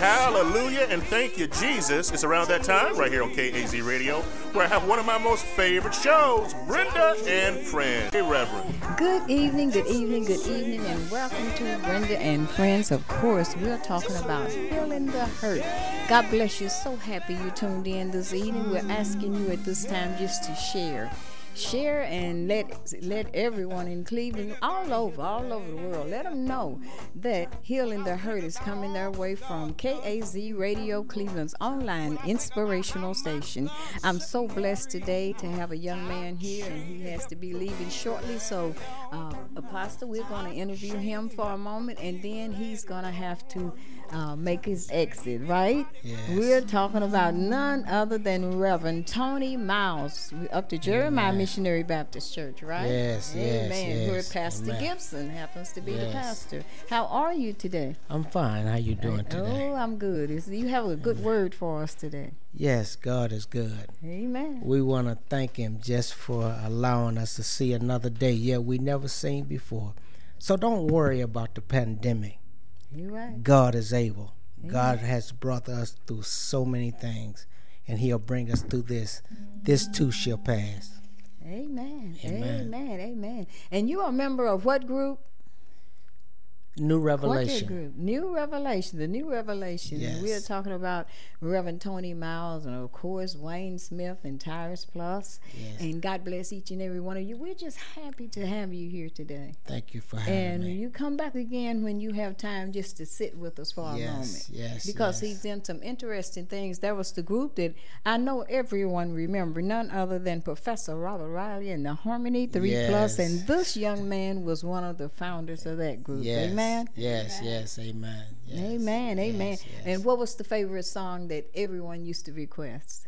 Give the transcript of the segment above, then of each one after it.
Hallelujah and thank you, Jesus. It's around that time right here on KAZ Radio where I have one of my most favorite shows, Brenda and Friends. Hey, Reverend. Good evening, good evening, good evening, and welcome to Brenda and Friends. Of course, we're talking about healing the hurt. God bless you. So happy you tuned in this evening. We're asking you at this time just to share share and let let everyone in Cleveland, all over, all over the world, let them know that healing the hurt is coming their way from KAZ Radio Cleveland's online inspirational station. I'm so blessed today to have a young man here, and he has to be leaving shortly. So, uh, Apostle, we're going to interview him for a moment, and then he's going to have to uh, make his exit, right? Yes. We're talking about none other than Reverend Tony Miles, up to Jeremiah Amen. Missionary Baptist Church, right? Yes, Amen. yes. Where Pastor Amen. Gibson happens to be yes. the pastor. How are you today? I'm fine. How you doing today? Oh, I'm good. You have a good word for us today. Yes, God is good. Amen. We want to thank Him just for allowing us to see another day. Yeah, we never seen before. So don't worry about the pandemic. You're right. God is able. Amen. God has brought us through so many things, and He'll bring us through this. This too shall pass. Amen. Amen. Amen. Amen. And you are a member of what group? New Revelation. Group? New Revelation. The New Revelation. Yes. We are talking about Reverend Tony Miles and of course Wayne Smith and Tyrus Plus. Yes. And God bless each and every one of you. We're just happy to have you here today. Thank you for having and me. And you come back again when you have time just to sit with us for yes, a moment. Yes. Because yes. he's in some interesting things. That was the group that I know everyone remember, none other than Professor Robert Riley and the Harmony Three yes. Plus. And this young man was one of the founders of that group. Yes. Amen. Yes, yes, amen. Yes, amen, amen. Yes, yes. And what was the favorite song that everyone used to request?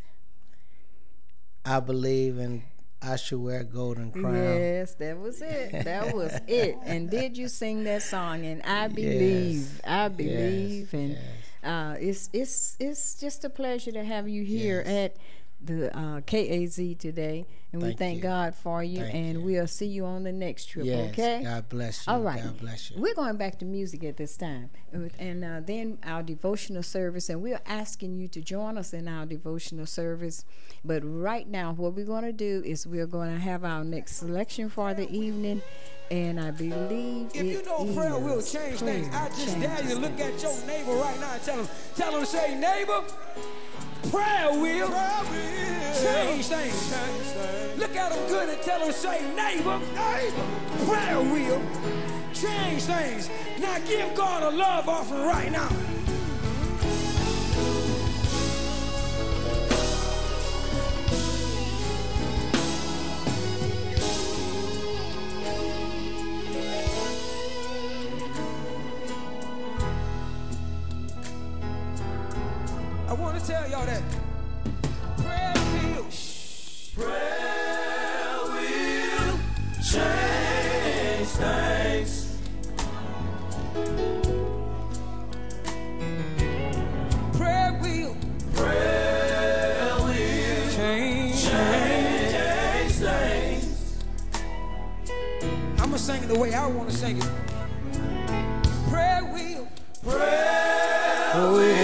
I believe in I should wear a golden crown. Yes, that was it. That was it. And did you sing that song? And I believe, yes. I believe, and uh, it's it's it's just a pleasure to have you here at the uh, KAZ today, and thank we thank you. God for you, thank and you. we'll see you on the next trip. Yes, okay? God bless you. All right. God bless you. We're going back to music at this time, and uh, then our devotional service, and we're asking you to join us in our devotional service. But right now, what we're going to do is we're going to have our next selection for the evening. And I believe if you know prayer will change things, I just dare you to look at your neighbor right now and tell him, tell him, say, neighbor, prayer will, prayer will change, things. change things. Look at him good and tell him, say, neighbor, neighbor, prayer will change things. Now give God a love offering right now. I want to tell y'all that the way I want to sing it. Prayer will, prayer will.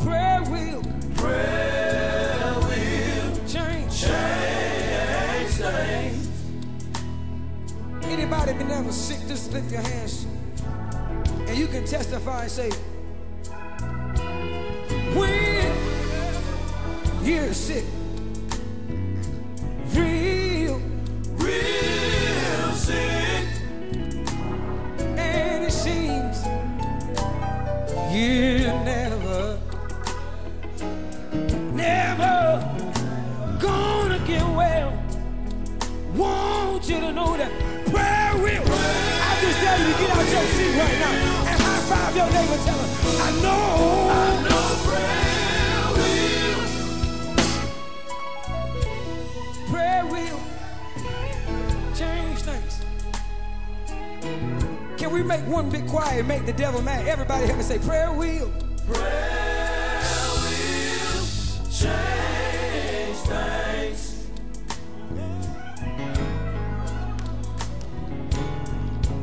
Pray will. Change. Change. Anybody been ever sick, just lift your hands and you can testify and say, you're sick, real, real sick, and it seems you never, never gonna get well. Want you to know that prayer will. I just tell you to get out your seat right now and high five your neighbor. Tell know. I know you make one bit quiet, and make the devil mad, everybody help me say, Prayer wheel. Prayer will change things.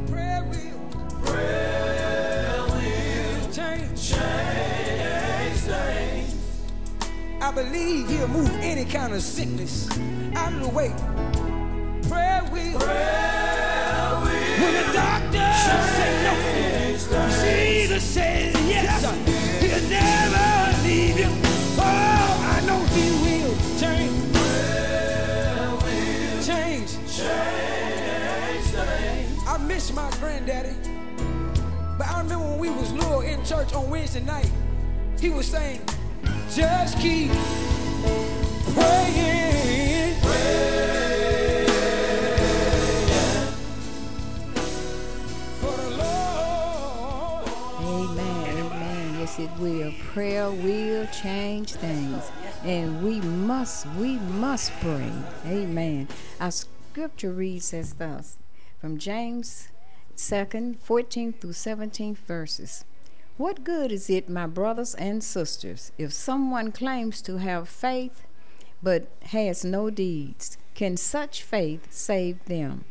Prayer will Prayer wheel, change, change things. I believe he'll move any kind of sickness out of the way. I miss my granddaddy. But I remember when we was little in church on Wednesday night, he was saying, just keep praying. For the Lord. Amen. Amen. Yes, it will. Prayer will change things. And we must, we must pray. Amen. Our scripture reads as thus from James 2nd, 14 through 17 verses. What good is it, my brothers and sisters, if someone claims to have faith but has no deeds? Can such faith save them?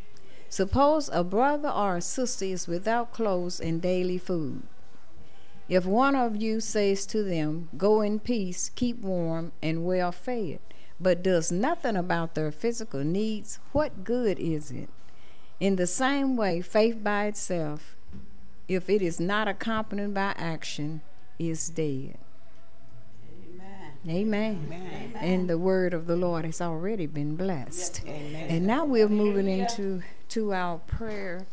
Suppose a brother or a sister is without clothes and daily food. If one of you says to them, Go in peace, keep warm and well fed, but does nothing about their physical needs, what good is it? In the same way, faith by itself, if it is not accompanied by action, is dead. Amen. Amen. And the word of the Lord has already been blessed. Amen. And now we're moving into to our prayer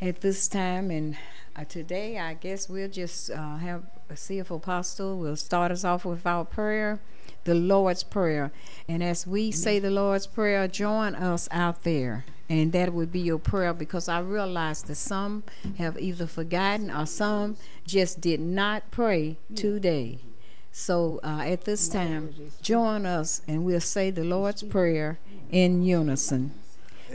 at this time. And uh, today, I guess we'll just uh, have a CF Apostle will start us off with our prayer, the Lord's Prayer. And as we say the Lord's Prayer, join us out there. And that would be your prayer because I realize that some have either forgotten or some just did not pray today. So uh, at this time, join us and we'll say the Lord's Prayer in unison.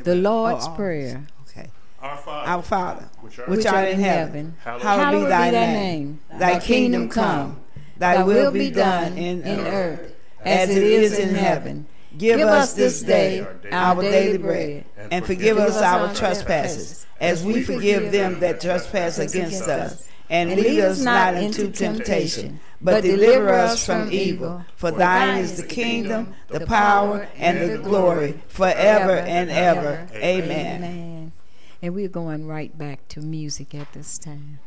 The Lord's Oh, oh, Prayer. Okay. Our Father, Our Father, which art which art in heaven, hallowed be thy name. Thy kingdom come. Thy will be done in earth as it is in heaven. Give us this day our daily bread, and forgive us our trespasses, as we forgive them that trespass against us. And lead us not into temptation, but deliver us from evil. For thine is the kingdom, the power, and the glory, forever and ever. Amen. Amen. And we're going right back to music at this time.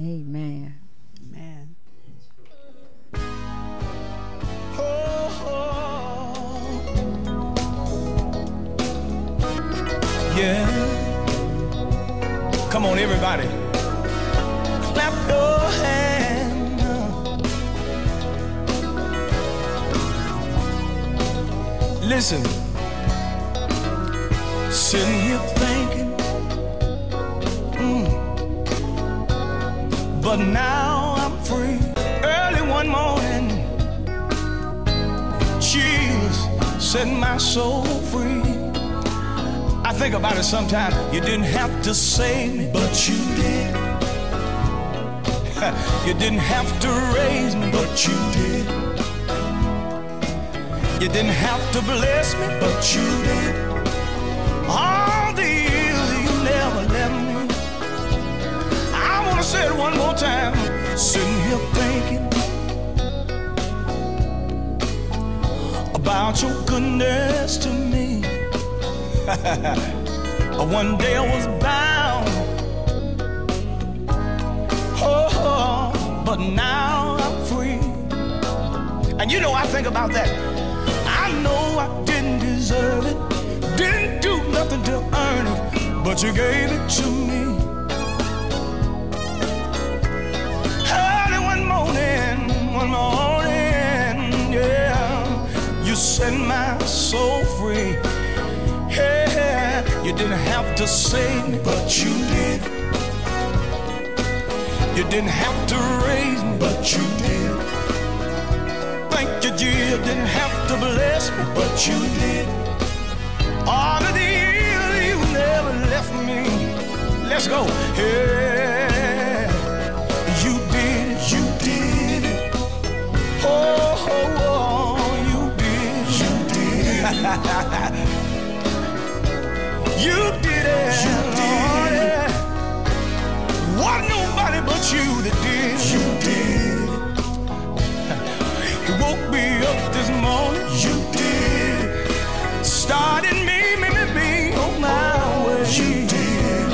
Amen. Amen. Yeah. Come on, everybody. Clap your hands. Listen. Sitting here thinking. mm, but now I'm free. Early one morning. Jesus set my soul free. I think about it sometimes. You didn't have to save me, but you did. you didn't have to raise me, but you did. You didn't have to bless me, but you did. All one more time. Sitting here thinking about your goodness to me. One day I was bound. Oh, oh, but now I'm free. And you know, I think about that. I know I didn't deserve it, didn't do nothing to earn it, but you gave it to me. Morning, yeah, you set my soul free. Yeah, you didn't have to save me, but you did. You didn't have to raise me, but you did. Thank you, Jesus. Didn't have to bless me, but you did. All of the years you never left me. Let's go. you did it. You did it. What nobody but you that did. You did. You woke me up this morning. You did. Started me, me, me, me on my oh, way. You did.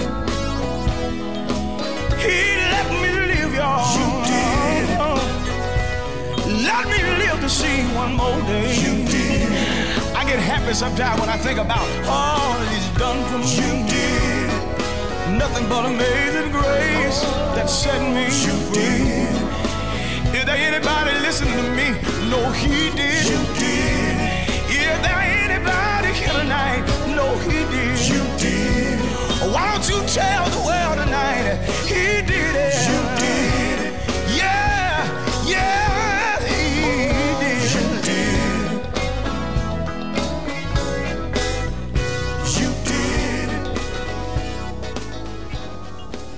He let me live, y'all. You did. Let me live to see one more day. You happy sometimes when I think about all He's done for me. You did. Nothing but amazing grace that set me you free. Did. Is there anybody listening to me? No, He did. You did. Is there anybody here tonight? No, He did. You did. Why don't you tell the world tonight? He did it.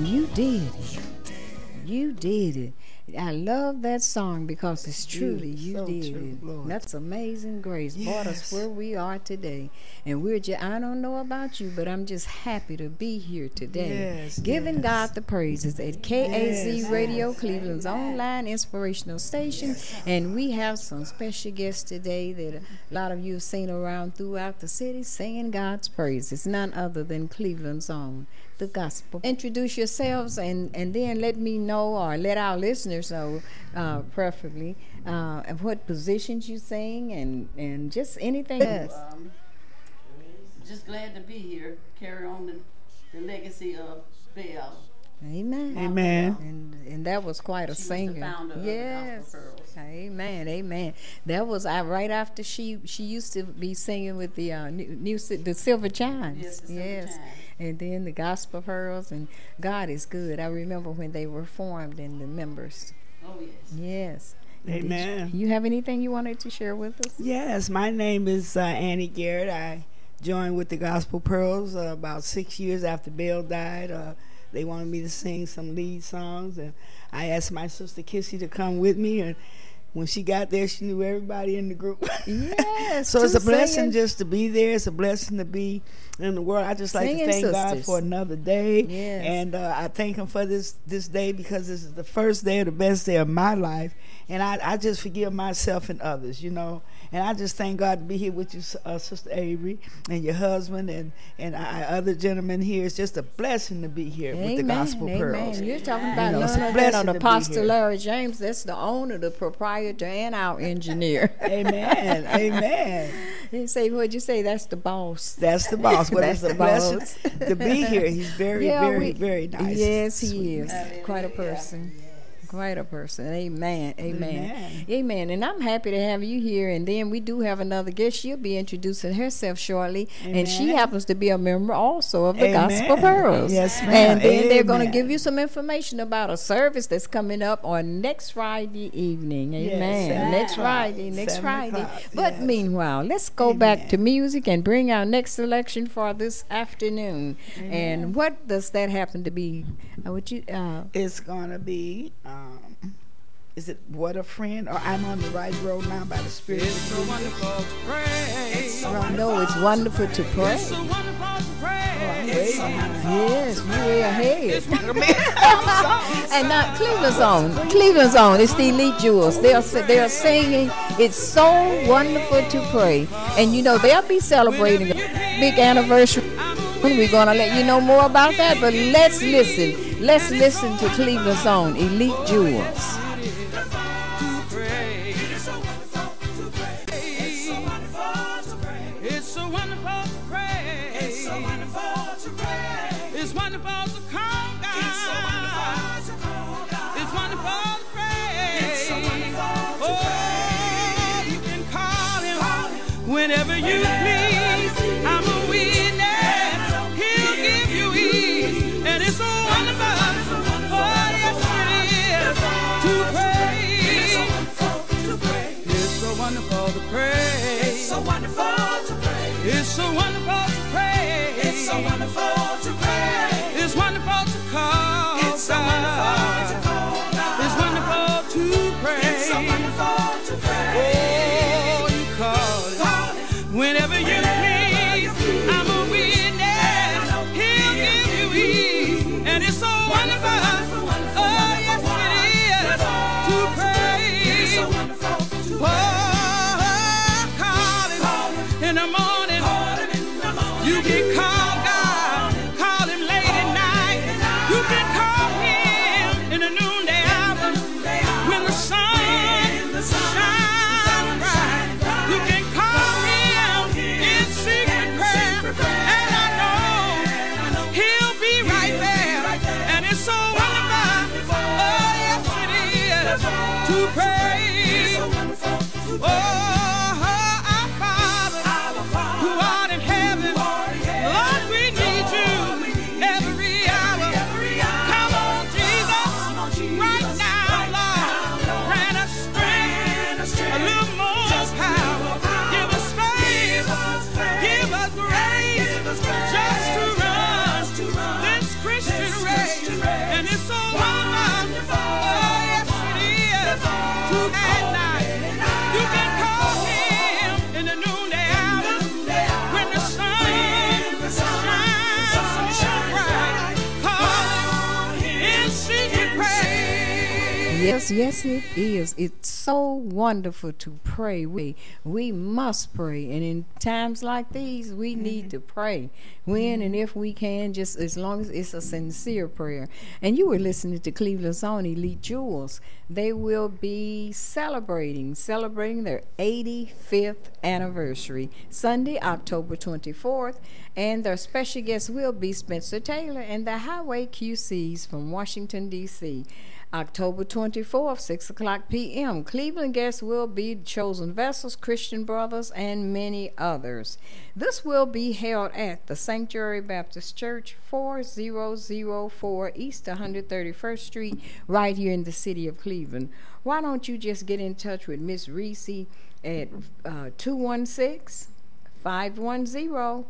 You did. It. You did it. I love that song because it's truly you, so did true, it. That's amazing grace. Yes. Brought us where we are today. And we're just I don't know about you, but I'm just happy to be here today. Yes, giving yes. God the praises at KAZ Radio, Cleveland's online inspirational station. And we have some special guests today that a lot of you have seen around throughout the city singing God's praises. None other than Cleveland's own the gospel. Introduce yourselves and, and then let me know or let our listeners know, uh, preferably, uh, what positions you sing and, and just anything else. Um, just glad to be here, carry on the, the legacy of Belle. Amen. Amen. And and that was quite a she singer. yes. Amen. Amen. That was I right after she she used to be singing with the uh, new, new the Silver Chimes. Yes. The yes. Chimes and then the gospel pearls and God is good. I remember when they were formed and the members. Oh yes. Yes. Amen. You, you, have anything you wanted to share with us? Yes, my name is uh, Annie Garrett. I joined with the Gospel Pearls uh, about six years after Bill died. Uh, they wanted me to sing some lead songs, and I asked my sister Kissy to come with me, and when she got there, she knew everybody in the group. Yes. so it's a blessing just to be there. It's a blessing to be in the world. I just like singing to thank sisters. God for another day. Yes. And uh, I thank Him for this this day because this is the first day of the best day of my life. And I, I just forgive myself and others, you know. And I just thank God to be here with you, uh, Sister Avery, and your husband, and and I, other gentlemen here. It's just a blessing to be here Amen. with the Gospel Amen. Pearls. You're talking about you know, none other than Apostle Larry James. That's the owner, the proprietor, and our engineer. Amen. Amen. You say, what'd you say? That's the boss. That's the boss. But That's it's a the blessing boss. to be here. He's very, Yeah, very, we- very nice. Yes, he Sweet. is. Quite a person. Quite a person. Amen. Amen. Amen. Amen. And I'm happy to have you here. And then we do have another guest. She'll be introducing herself shortly. And she happens to be a member also of the Amen. Gospel Pearls. Yes, ma'am. And then they're going to give you some information about a service that's coming up on next Friday evening. Amen. seven next. Friday. Next Friday. o'clock, But yes. meanwhile, let's go back to music and bring our next selection for this afternoon. And what does that happen to be? Uh, would you? Uh, It's gonna be. Um, is it what a friend or I'm on the right road now by the Spirit? It's so wonderful to pray. I know it's wonderful to pray. It's so wonderful to pray. way behind. Yes, you way ahead. It's. And now Cleveland's on. Cleveland's on. It's the Elite Jewels. They're si- they're singing. It's so wonderful to pray. And you know they'll be celebrating a big anniversary. We're gonna let you know more about that. But let's listen. Let's listen to Cleveland's own Elite Jewels. Whenever you please. I'm a witness. He'll give you ease. And it's so wonderful. Oh, yes, it is. To pray. It's so wonderful to pray. It's so wonderful to pray. It's so wonderful to pray. It's so wonderful to pray. Yes, yes, it is. It's so wonderful to pray. We we must pray, and in times like these, we mm-hmm. need to pray when and if we can, just as long as it's a sincere prayer. And you were listening to Cleveland's own Elite Jewels. They will be celebrating celebrating their 85th anniversary Sunday, October 24th, and their special guest will be Spencer Taylor and the Highway QCs from Washington D.C. October 24th, 6 o'clock p.m. Cleveland guests will be Chosen Vessels, Christian Brothers, and many others. This will be held at the Sanctuary Baptist Church, 4004 East 131st Street, right here in the city of Cleveland. Why don't you just get in touch with Miss Reese at uh, 216 510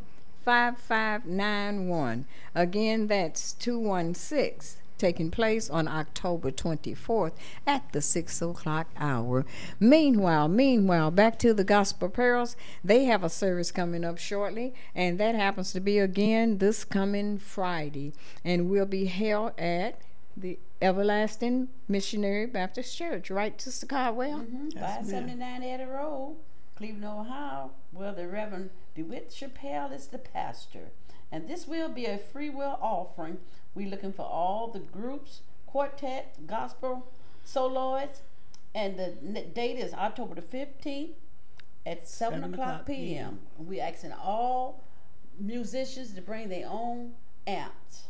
5591. Again, that's 216 taking place on October 24th at the 6 o'clock hour. Meanwhile, meanwhile, back to the Gospel Pearls. They have a service coming up shortly, and that happens to be again this coming Friday, and will be held at the Everlasting Missionary Baptist Church, right, Sister Caldwell? Mm-hmm. 579 Eddy Road, Cleveland, Ohio, where the Reverend DeWitt Chappelle is the pastor. And this will be a free will offering We're looking for all the groups, quartet, gospel, soloists, and the date is October the 15th at 7, 7 o'clock p.m. p.m. We asking all musicians to bring their own amps.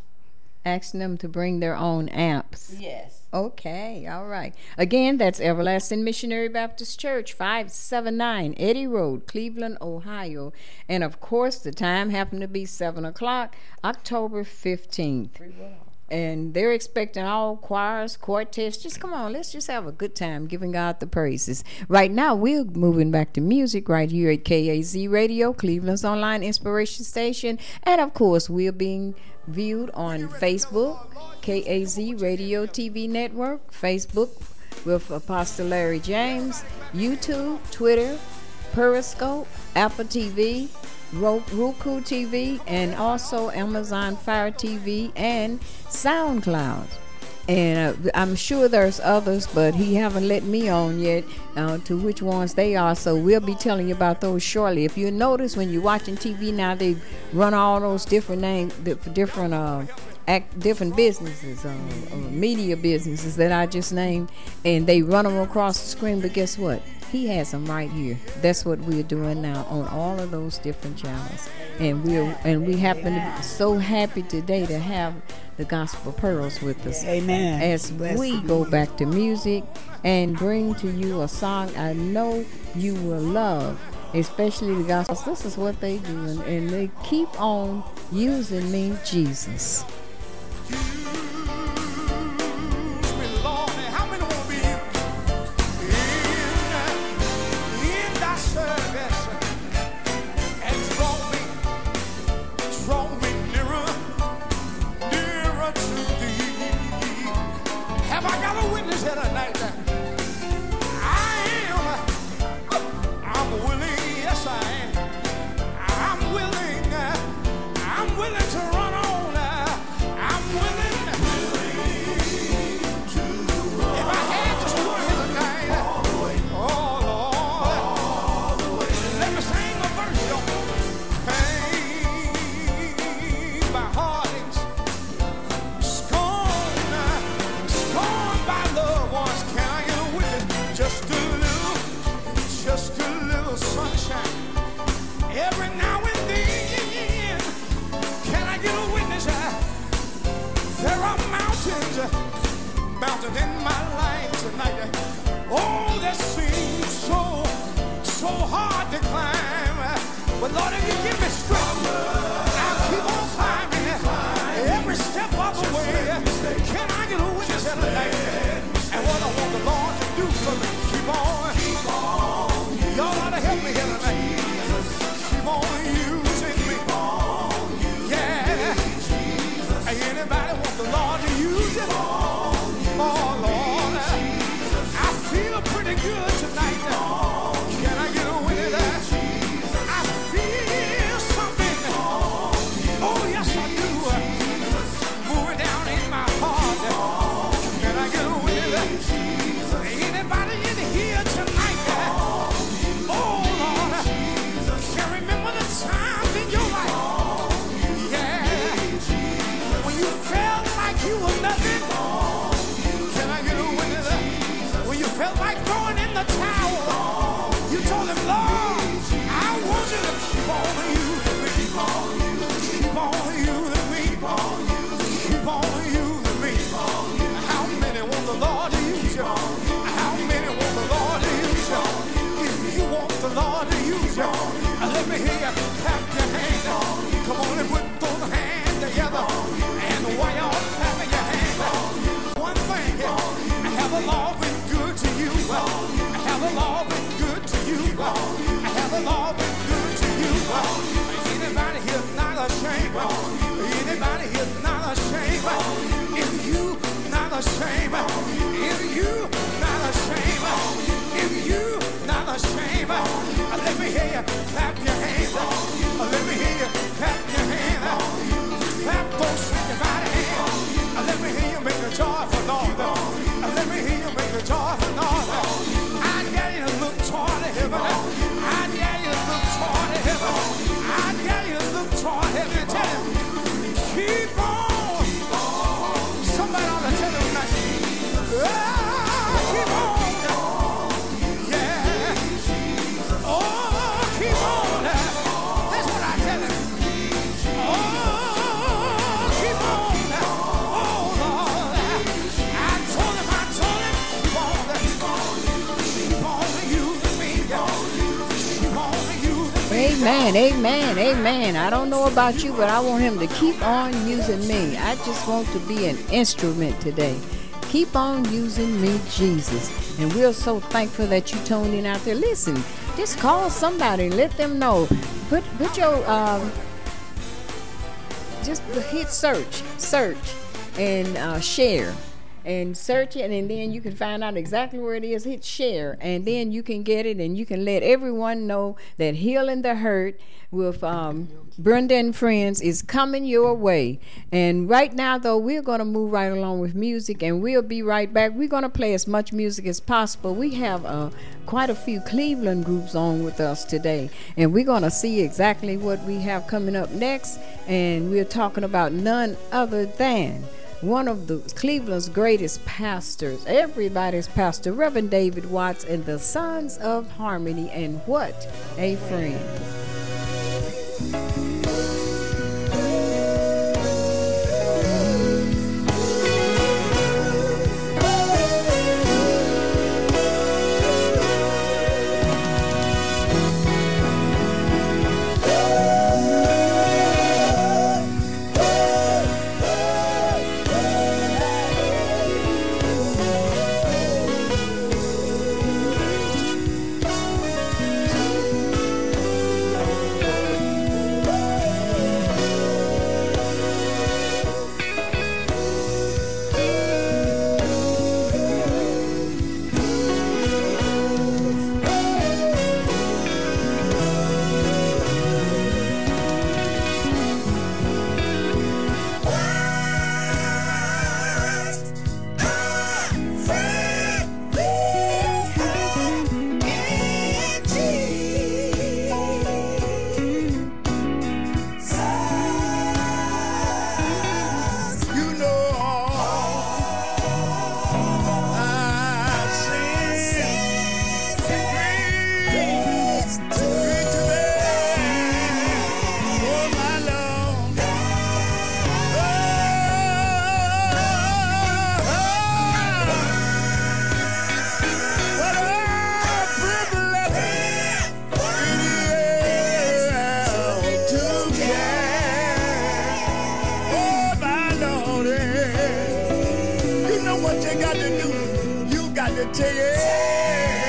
Asking them to bring their own amps. Yes. Okay, all right. Again, that's Everlasting Missionary Baptist Church, 579 Eddy Road, Cleveland, Ohio. And of course, the time happened to be 7 o'clock, October 15th. And they're expecting all choirs, quartets. Just come on, let's just have a good time giving God the praises. Right now, we're moving back to music right here at KAZ Radio, Cleveland's online inspiration station. And of course, we're being viewed on Facebook, KAZ Radio TV Network, Facebook with Apostle Larry James, YouTube, Twitter, Periscope, Apple TV, Roku TV, and also Amazon Fire TV and SoundCloud. And uh, I'm sure there's others, but he haven't let me on yet uh, to which ones they are. So we'll be telling you about those shortly. If you notice when you're watching TV now, they run all those different names, different uh, act, different businesses, uh, uh, media businesses that I just named, and they run them across the screen. But guess what? He has them right here. That's what we're doing now on all of those different channels, and we're and we happen to be so happy today to have the gospel pearls with us. Amen. As Bless we go back to music and bring to you a song I know you will love, especially the gospel. This is what they do, and, and they keep on using me, Jesus. baby. Amen, amen, amen. I don't know about you, but I want him to keep on using me. I just want to be an instrument today. Keep on using me, Jesus. And we're so thankful that you tuned in out there. Listen, just call somebody, let them know. Put put your um, just hit search, search, and uh, share. And search it, and then you can find out exactly where it is. Hit share, and then you can get it, and you can let everyone know that Healing the Hurt with um, Brenda and Friends is coming your way. And right now, though, we're going to move right along with music, and we'll be right back. We're going to play as much music as possible. We have uh, quite a few Cleveland groups on with us today, and we're going to see exactly what we have coming up next. And we're talking about none other than one of the Cleveland's greatest pastors, everybody's pastor, Reverend David Watts, and the Sons of Harmony. And what a friend! what you got to do. You got to take it.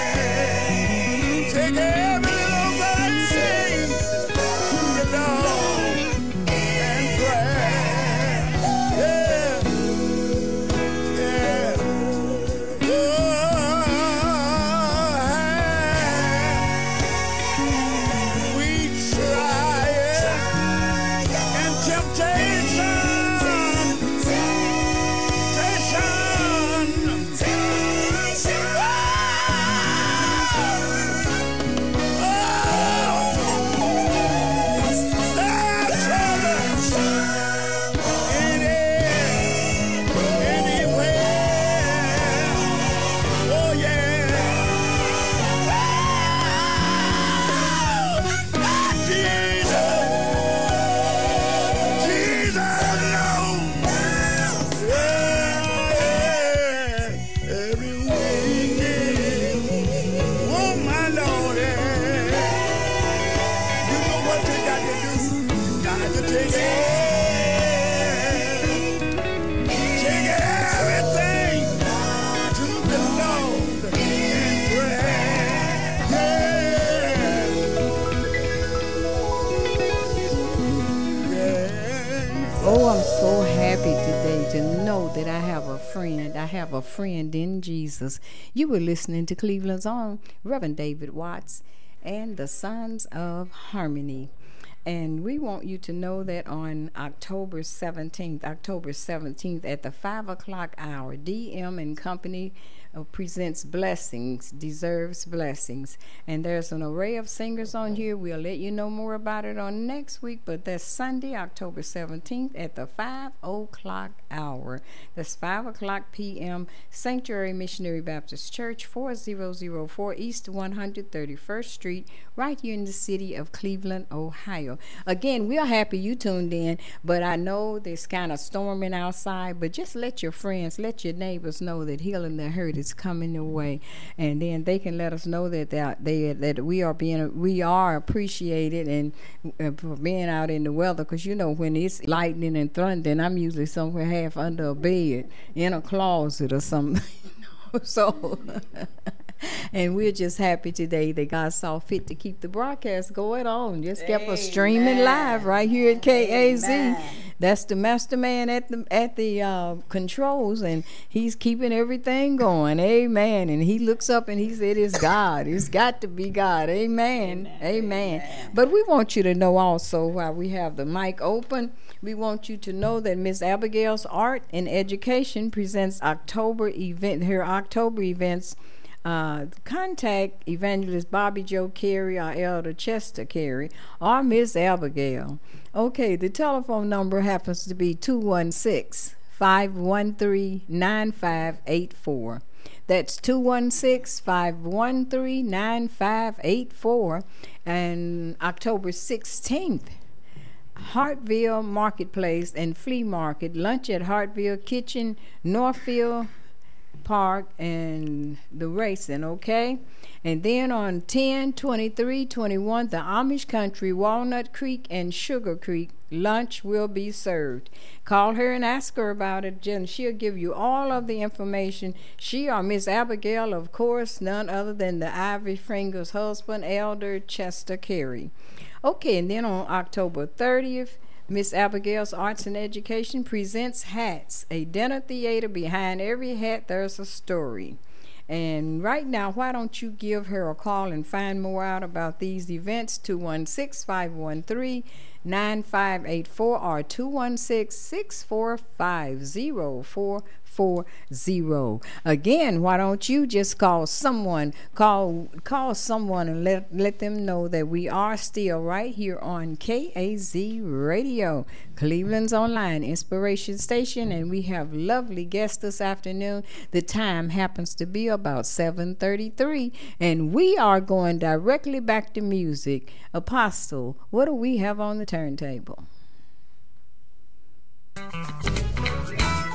Have a friend in Jesus. You were listening to Cleveland's own Reverend David Watts and the Sons of Harmony. And we want you to know that on October 17th, October 17th at the 5 o'clock hour, DM and Company uh, presents blessings, deserves blessings. And there's an array of singers on here. We'll let you know more about it on next week, but that's Sunday, October 17th at the 5 o'clock hour. That's 5 o'clock p.m. Sanctuary Missionary Baptist Church, 4004 East 131st Street, right here in the city of Cleveland, Ohio. Again, we are happy you tuned in, but I know there's kind of storming outside, but just let your friends, let your neighbors know that healing the hurt is coming your way, and then they can let us know that they, they that we are being we are appreciated and uh, for being out in the weather because you know when it's lightning and thundering, I'm usually somewhere half under a bed in a closet or something. so and we're just happy today that God saw fit to keep the broadcast going on. Just kept Amen. us streaming live right here at KAZ. Amen. That's the master man at the at the uh, controls, and he's keeping everything going. Amen. And he looks up and he said, "It's God. It's got to be God." Amen. Amen. Amen. Amen. But we want you to know also while we have the mic open. We want you to know that Miss Abigail's Art and Education presents October event her October events uh, contact Evangelist Bobby Joe Carey or Elder Chester Carey or Miss Abigail. Okay, the telephone number happens to be 216 513 9584. That's 216 513 9584. And October 16th, Hartville Marketplace and Flea Market, lunch at Hartville Kitchen, Northfield Park and the racing, okay? And then on 10, 23, 21, the Amish Country, Walnut Creek, and Sugar Creek, lunch will be served. Call her and ask her about it, and she'll give you all of the information. She or Miss Abigail, of course, none other than the Ivy Fingers husband, Elder Chester Carey. Okay, and then on October 30th, Miss Abigail's Arts and Education presents Hats, a dinner theater. Behind every hat, there's a story. And right now, why don't you give her a call and find more out about these events? 216 513 9584 or 216 645 440. Again, why don't you just call someone, call call someone and let let them know that we are still right here on KAZ Radio, Cleveland's online inspiration station and we have lovely guests this afternoon. The time happens to be about 7:33 and we are going directly back to music. Apostle, what do we have on the turntable?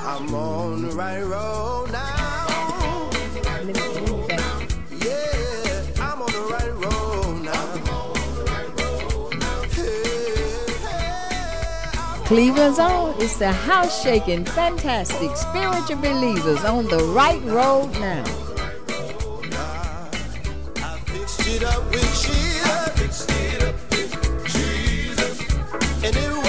I'm on the right road now. Yeah, I'm on the right road now. Cleveland's the house shaking, fantastic spiritual believers on the right road now. How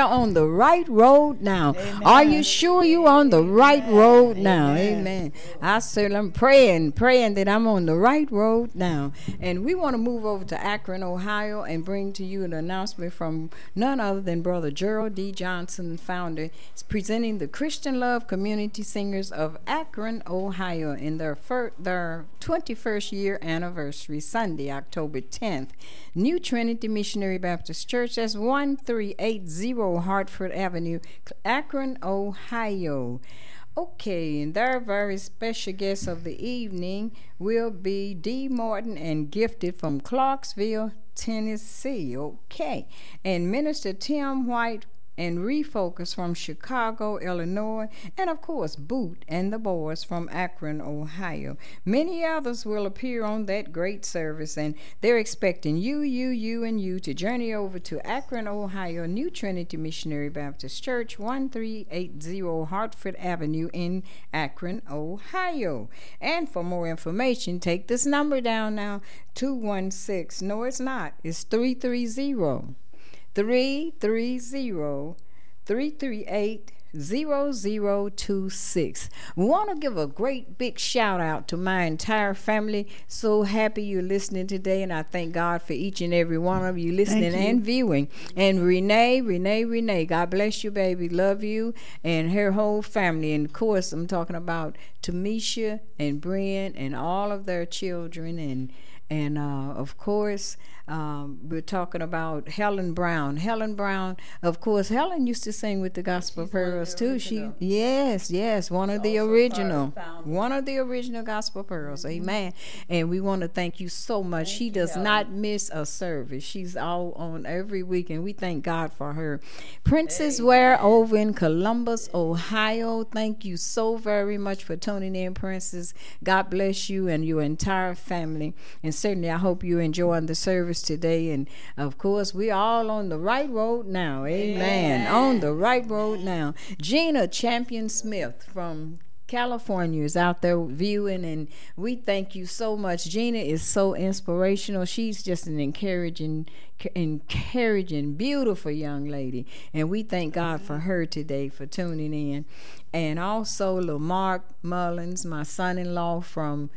they're on the right road now? Amen. Are you sure you're on the right road now? Amen. I certainly am praying, praying that I'm on the right road now. And we want to move over to Akron, Ohio, and bring to you an announcement from none other than Brother Gerald D. Johnson, founder, is presenting the Christian Love Community Singers of Akron, Ohio, in their fir- their 21st year anniversary, Sunday, October 10th. New Trinity Missionary Baptist Church, that's 1380 Hartford Avenue, Akron, Ohio. Okay, and our very special guests of the evening will be D. Morton and Gifted from Clarksville, Tennessee. Okay, and Minister Tim White and Refocus from Chicago, Illinois, and of course, Boot and the Boys from Akron, Ohio. Many others will appear on that great service, and they're expecting you, you, you, and you to journey over to Akron, Ohio, New Trinity Missionary Baptist Church, 1380 Hartford Avenue in Akron, Ohio. And for more information, take this number down now 216. No, it's not, it's 330 330 338 0026. We want to give a great big shout out to my entire family. So happy you're listening today, and I thank God for each and every one of you listening you. and viewing. And Renee, Renee, Renee, God bless you, baby. Love you and her whole family. And of course, I'm talking about Tamisha and Brian and all of their children and and uh, of course um, we're talking about Helen Brown. Helen Brown, of course, Helen used to sing with the Gospel Pearls too. She, yes, yes, one of the original, one of the original Gospel Pearls. Mm-hmm. Amen. And we want to thank you so much. Thank she does Helen. not miss a service. She's all on every week, and we thank God for her. Princess Ware over in Columbus, Ohio. Thank you so very much for tuning in, Princess. God bless you and your entire family. And certainly, I hope you're enjoying the service today. And of course, we're all on the right road now. Amen. Amen. On the right road now. Gina Champion Smith from California is out there viewing, and we thank you so much. Gina is so inspirational. She's just an encouraging, encouraging, beautiful young lady, and we thank God for mm-hmm. her today for tuning in. And also, Lamarck Mullins, my son-in-law from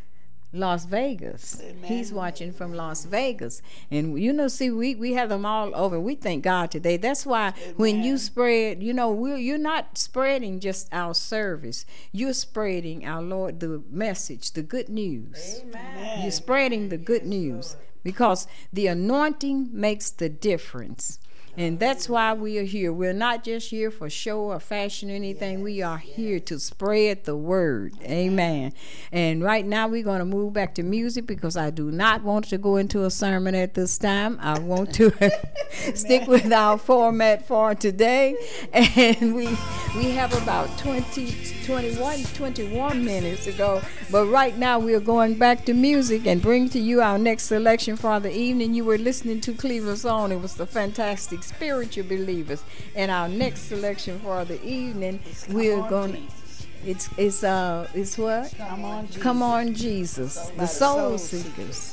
Las Vegas. Amen. He's watching from Las Vegas. And you know, see, we, we have them all over. We thank God today. That's why Amen. when you spread, you know, we're, you're not spreading just our service. You're spreading our Lord the message, the good news. Amen. You're spreading the good news because the anointing makes the difference. And that's why we are here. We're not just here for show or fashion or anything. Yes, we are yes. here to spread the word. Amen. And right now we're going to move back to music because I do not want to go into a sermon at this time. I want to stick with our format for today. And we we have about 20, 21, 21 minutes to go. But right now we are going back to music and bring to you our next selection for the evening. You were listening to Cleveland's Own. It was the fantastic spiritual believers. And our next selection for the evening, we're going to. It's it's uh it's what? Come on, Jesus. Come on, Jesus. The soul seekers. Amen.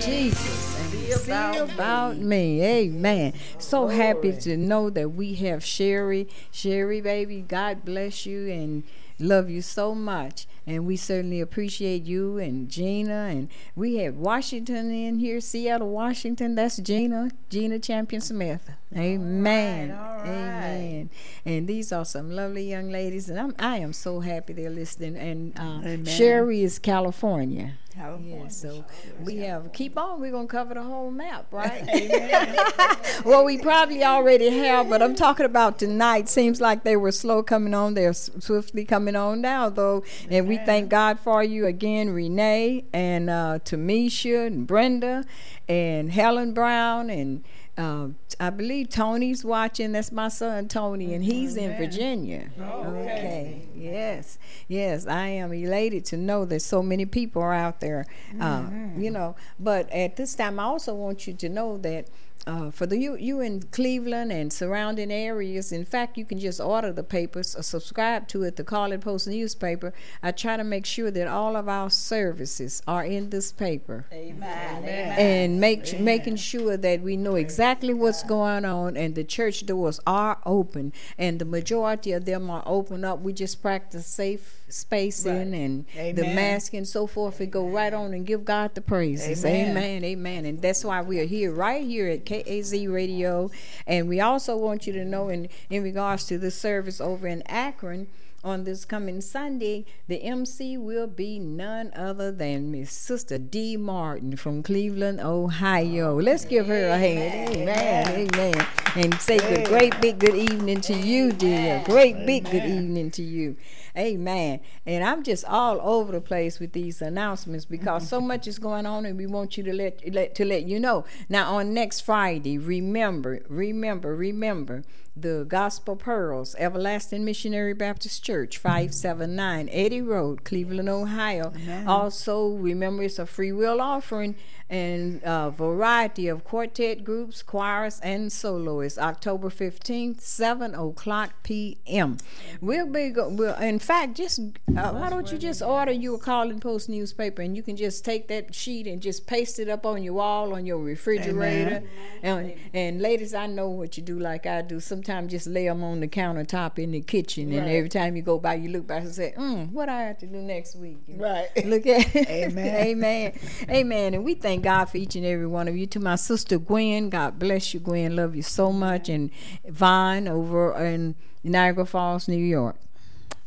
Jesus. And see about, see about me. Amen. So Glory. happy to know that we have Sherry. Sherry, baby, God bless you and love you so much and we certainly appreciate you and Gina. And we have Washington in here, Seattle, Washington. That's Gina, Gina Champion Smith. Amen. All right, all right. Amen. And these are some lovely young ladies, and I'm I am so happy they're listening. And uh, Sherry is California. California. Yeah, so we have keep on. We're gonna cover the whole map, right? well, we probably already have, but I'm talking about tonight. Seems like they were slow coming on. They're swiftly coming on now, though, and we thank God for you again, Renee and uh, Tamisha and Brenda and Helen Brown and uh, I believe Tony's watching. That's my son Tony, and he's Amen. in Virginia. Oh, okay. okay. Yes. Yes. I am elated to know that so many people are out there. Uh, mm-hmm. You know, but at this time, I also want you to know that uh, for the you you in Cleveland and surrounding areas. In fact, you can just order the papers or subscribe to it, the Call Post newspaper. I try to make sure that all of our services are in this paper. Amen. Amen. And make Amen. making sure that we know exactly what's going on and the church doors are open and the majority of them are open up. We just practice safe spacing right. and Amen. the mask and so forth. We go right on and give God the praises. Amen. Amen. And that's why we are here right here at KAZ Radio. And we also want you to know in, in regards to the service over in Akron on this coming Sunday, the MC will be none other than Miss Sister D. Martin from Cleveland, Ohio. Let's give her a hand. Amen. Amen. And say a great big good evening to you, dear. Great big good evening to you. Amen. And I'm just all over the place with these announcements because so much is going on, and we want you to let, let to let you know. Now on next Friday, remember, remember, remember the Gospel Pearls, Everlasting Missionary Baptist Church, 579 Eddy Road, Cleveland, Ohio. Amen. Also, remember it's a free will offering and a variety of quartet groups, choirs, and soloists. October 15th, 7 o'clock p.m. We'll be, go- we'll, in fact, just uh, why don't you just order you a Call Post newspaper and you can just take that sheet and just paste it up on your wall, on your refrigerator. And, and ladies, I know what you do like I do. Sometimes just lay them on the countertop in the kitchen, right. and every time you go by, you look back and say, mm, what I have to do next week? right. Look at Amen. Amen. Amen. And we thank thank God for each and every one of you. To my sister Gwen, God bless you, Gwen. Love you so much. And Vine over in Niagara Falls, New York.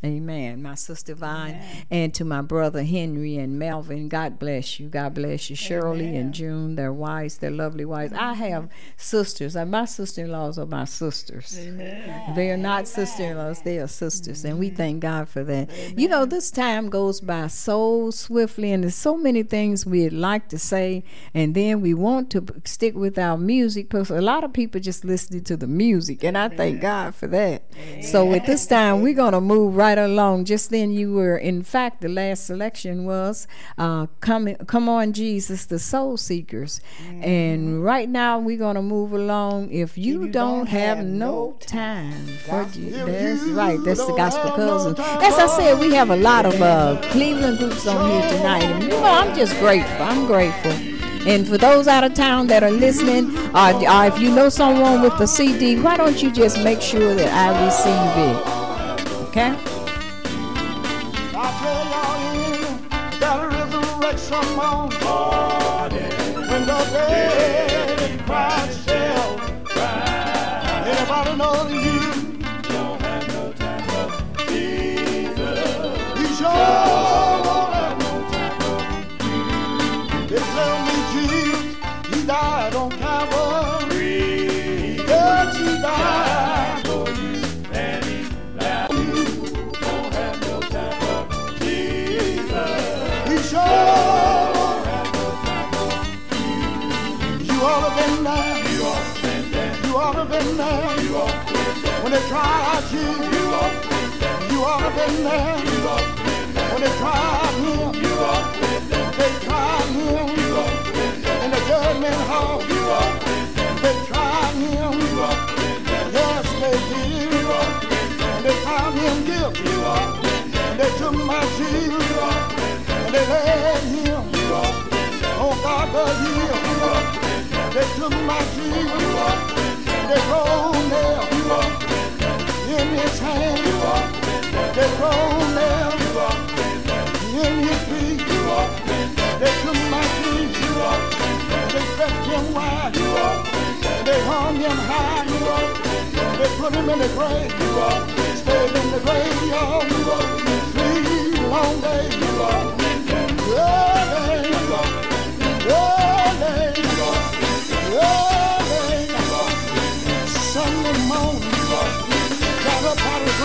Amen. My sister Vine Amen. and to my brother Henry and Melvin, God bless you. God bless you. Shirley Amen. and June, their wives, their lovely wives. I have sisters. And my sister in laws are my sisters. Amen. They are not sister in laws, they are sisters. And we mm-hmm. thank God for that. You know, this time goes by so swiftly, and there's so many things we'd like to say, and then we want to stick with our music because a lot of people just listening to the music, and I thank God for that. So at this time, we're going to move right right along. Just then, you were, in fact, the last selection was uh, "Come, Come On, Jesus," the Soul Seekers, mm. and right now we're gonna move along. If you, you don't, don't, have, have no time for you, that's right. That's the Gospel cousin. No As I said, we have a lot of uh, Cleveland groups on here tonight, and you know, I'm just grateful. I'm grateful. And for those out of town that are listening, uh, uh, if you know someone with a CD, why don't you just make sure that I receive it? Okay? On morning. When the dead cry there. When they try out you, you up in there. When they try out him, they try him. In the judgment hall, they try him. Yes, they did. You are with And they found him guilty. And they took my shield. And they laid him oh, on God's hill. They took my shield. They roll now. In his hand. They took my feet. They stretched him wide. They hung him high. They put him in the grave. Stayed in the graveyard. Three long days. Yeah, yeah.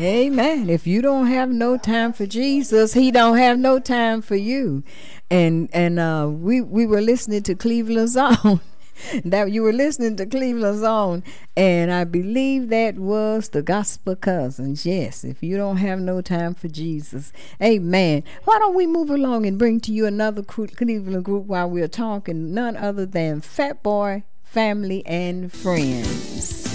Amen. If you don't have no time for Jesus, he don't have no time for you. And and uh, we we were listening to Cleveland Zone. that you were listening to Cleveland Zone, and I believe that was the Gospel Cousins. Yes, if you don't have no time for Jesus, Amen. Why don't we move along and bring to you another Cleveland group while we're talking? None other than Fat Boy, Family, and Friends.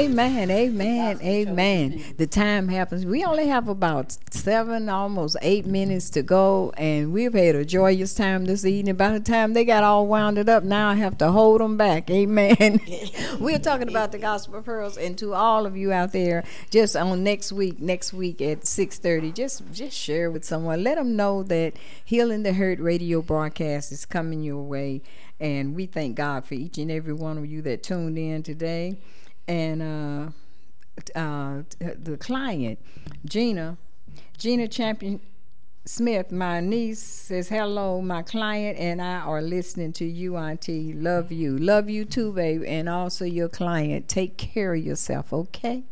Amen, amen, amen. The time happens. We only have about seven, almost eight minutes to go, and we've had a joyous time this evening. By the time they got all wounded up, now I have to hold them back. Amen. We're talking about the gospel pearls, and to all of you out there, just on next week, next week at six thirty, just just share with someone. Let them know that Healing the Hurt radio broadcast is coming your way, and we thank God for each and every one of you that tuned in today and uh, uh, the client, Gina, Gina Champion Smith, my niece says, Hello, my client and I are listening to you, Auntie. Love you. Love you too, babe. And also your client. Take care of yourself, okay?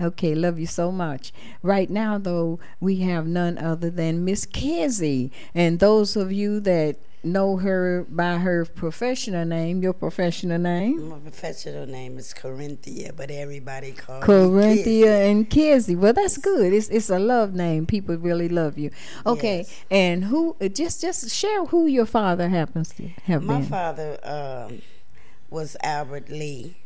Okay, love you so much. Right now, though, we have none other than Miss Kizzy. And those of you that know her by her professional name. Your professional name? My professional name is Corinthia, but everybody calls Corinthia me and Kizzy. Well, that's good. It's it's a love name. People really love you. Okay, yes. and who? Just just share who your father happens to have My been. father um, was Albert Lee.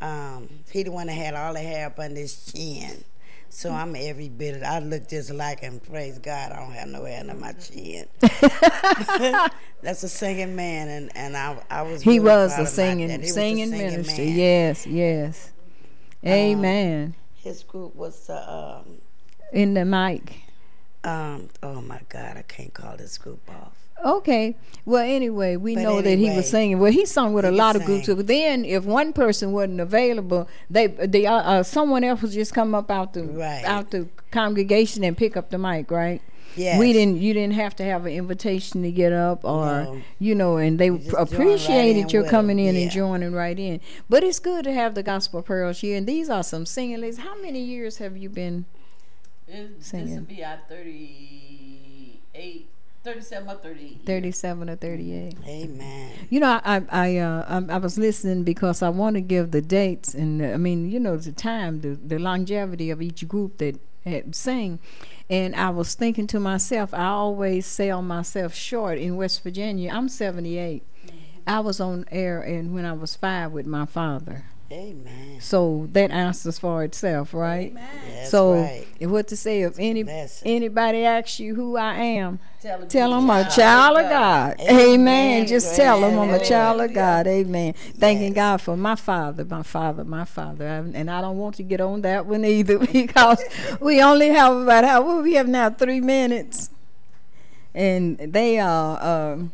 Um, he the one that had all the hair up under his chin. So I'm every bit. Of, I look just like him. Praise God, I don't have no hair under my chin. That's a singing man, and, and I I was. He really was a singing singing, singing minister. Man. Yes, yes. Um, Amen. Um, his group was the um, in the mic. Um. Oh my God, I can't call this group off. Okay. Well, anyway, we but know anyway, that he was singing. Well, he sung with a lot of groups. But then, if one person wasn't available, they they uh, uh, someone else would just come up out the right. out the congregation and pick up the mic, right? Yes. We didn't. You didn't have to have an invitation to get up, or no. you know, and they appreciated right your coming in yeah. and joining right in. But it's good to have the gospel pearls here, and these are some singing ladies. How many years have you been it, singing? This will be at thirty-eight 37 or 38. 37 or 38. Amen. You know, I I uh, I, I was listening because I want to give the dates and I mean, you know, the time, the the longevity of each group that had sang. And I was thinking to myself, I always sell myself short in West Virginia. I'm 78. Mm-hmm. I was on air and when I was 5 with my father. Amen. So that answers for itself, right? Amen. That's so right. what to say if any anybody asks you who I am, tell them, tell them I'm a child of God. God. Amen. Amen. Just tell them I'm a child of God. Amen. Yes. Thanking God for my father, my father, my father, and I don't want to get on that one either because we only have about how well, we have now three minutes, and they are. Um,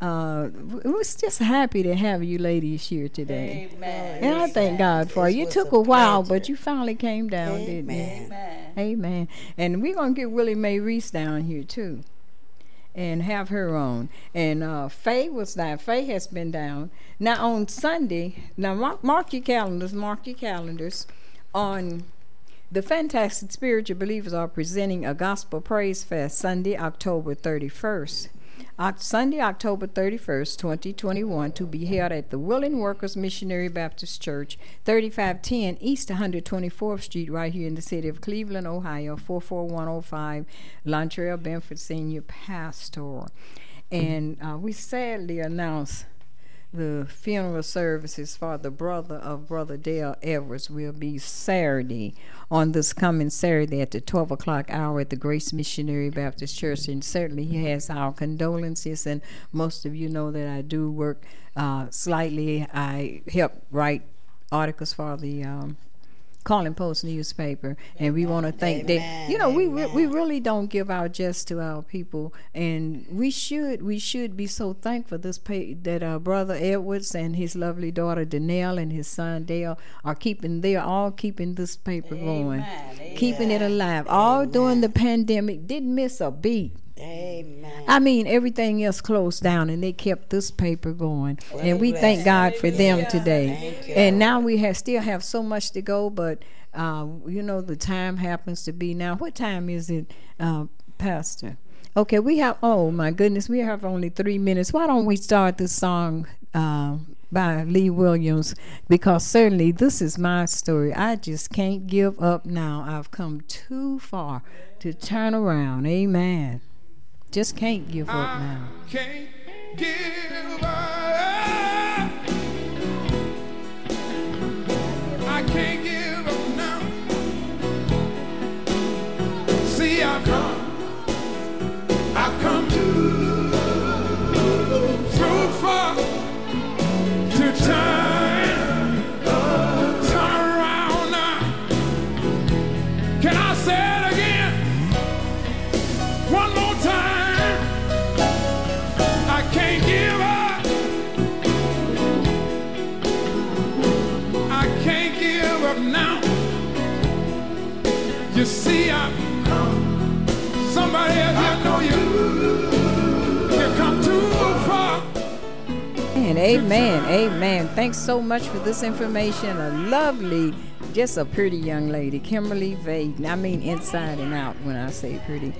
uh, we're just happy to have you ladies here today. Amen. And I thank God for you. It took a, while, but you finally came down, Amen. didn't you? Amen. Amen. And we're going to get Willie Mae Reese down here, too, and have her on. And uh, Faye was down. Faye has been down. Now, on Sunday, now mark, mark your calendars, mark your calendars. On the Fantastic Spiritual Believers are presenting a Gospel Praise Fest Sunday, October 31st. Sunday, October 31st, 2021, to be held at the Willing Workers Missionary Baptist Church, 3510 East 124th Street, right here in the city of Cleveland, Ohio, 44105, Lontrell Benford Senior Pastor. And uh, we sadly announce the funeral services for the brother of Brother Dale Edwards will be Saturday, on this coming Saturday at the 12 o'clock hour at the Grace Missionary Baptist Church. And certainly he has our condolences. And most of you know that I do work uh, slightly, I help write articles for the um, Call and Post newspaper, and we want to thank that. You know, we re- we really don't give our just to our people, and we should we should be so thankful this pay, that our brother Edwards and his lovely daughter Danelle and his son Dale are keeping they are all keeping this paper Amen. going, Amen. keeping it alive. All during the pandemic, didn't miss a beat. Amen. I mean, everything else closed down, and they kept this paper going, and we thank God for them today. And now we have still have so much to go, but uh, you know the time happens to be now. What time is it, uh, Pastor? Okay, we have. Oh my goodness, we have only three minutes. Why don't we start this song? Uh, by Lee Williams because certainly this is my story. I just can't give up now. I've come too far to turn around. Amen. Just can't give up now. Can't give up. I can't give up now. See, I've come. I've come to through far to turn, You see, come. Somebody else, I know you. You come too far. And amen, amen. Thanks so much for this information. A lovely, just a pretty young lady, Kimberly Vaden. I mean inside and out when I say pretty.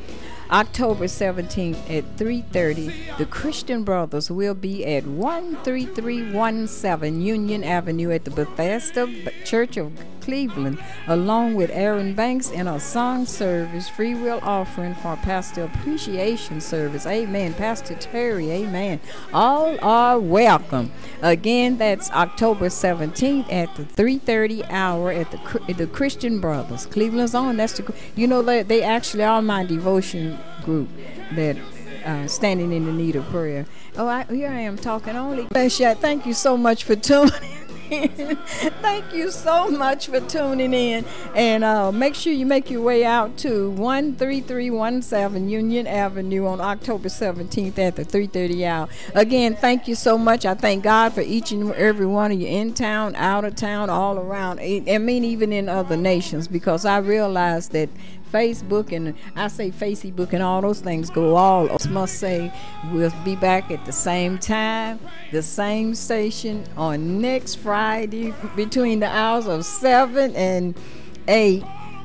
October 17th at 3:30, the Christian Brothers will be at 13317 Union Avenue at the Bethesda Church of Cleveland, along with Aaron Banks in a song service, free will offering for Pastor Appreciation Service. Amen. Pastor Terry, amen. All are welcome. Again, that's October 17th at the 3:30 hour at the the Christian Brothers, Cleveland's own. That's the you know they, they actually are my devotion group that uh, standing in the need of prayer. Oh, I, here I am talking only. Thank you so much for tuning. Thank you so much for tuning in. And uh, make sure you make your way out to 13317 Union Avenue on October 17th at the 3:30 hour. Again, thank you so much. I thank God for each and every one of you in town, out of town, all around. I mean, even in other nations, because I realize that Facebook and I say Facebook and all those things go all. Must say we'll be back at the same time, the same station on next Friday between the hours of seven and eight.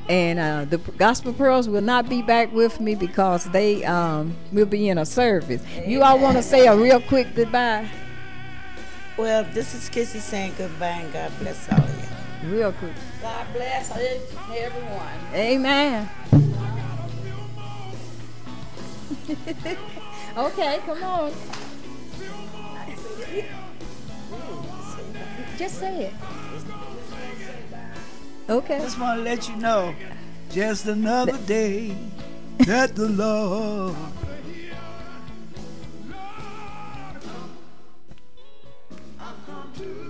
And uh, the Gospel Pearls will not be back with me because they um, will be in a service. You all want to say a real quick goodbye? Well, this is Kizzy saying goodbye and God bless all of you. Real quick. God bless everyone. Amen. okay, come on. Just say it. Okay. Just want to let you know, just another day that the Lord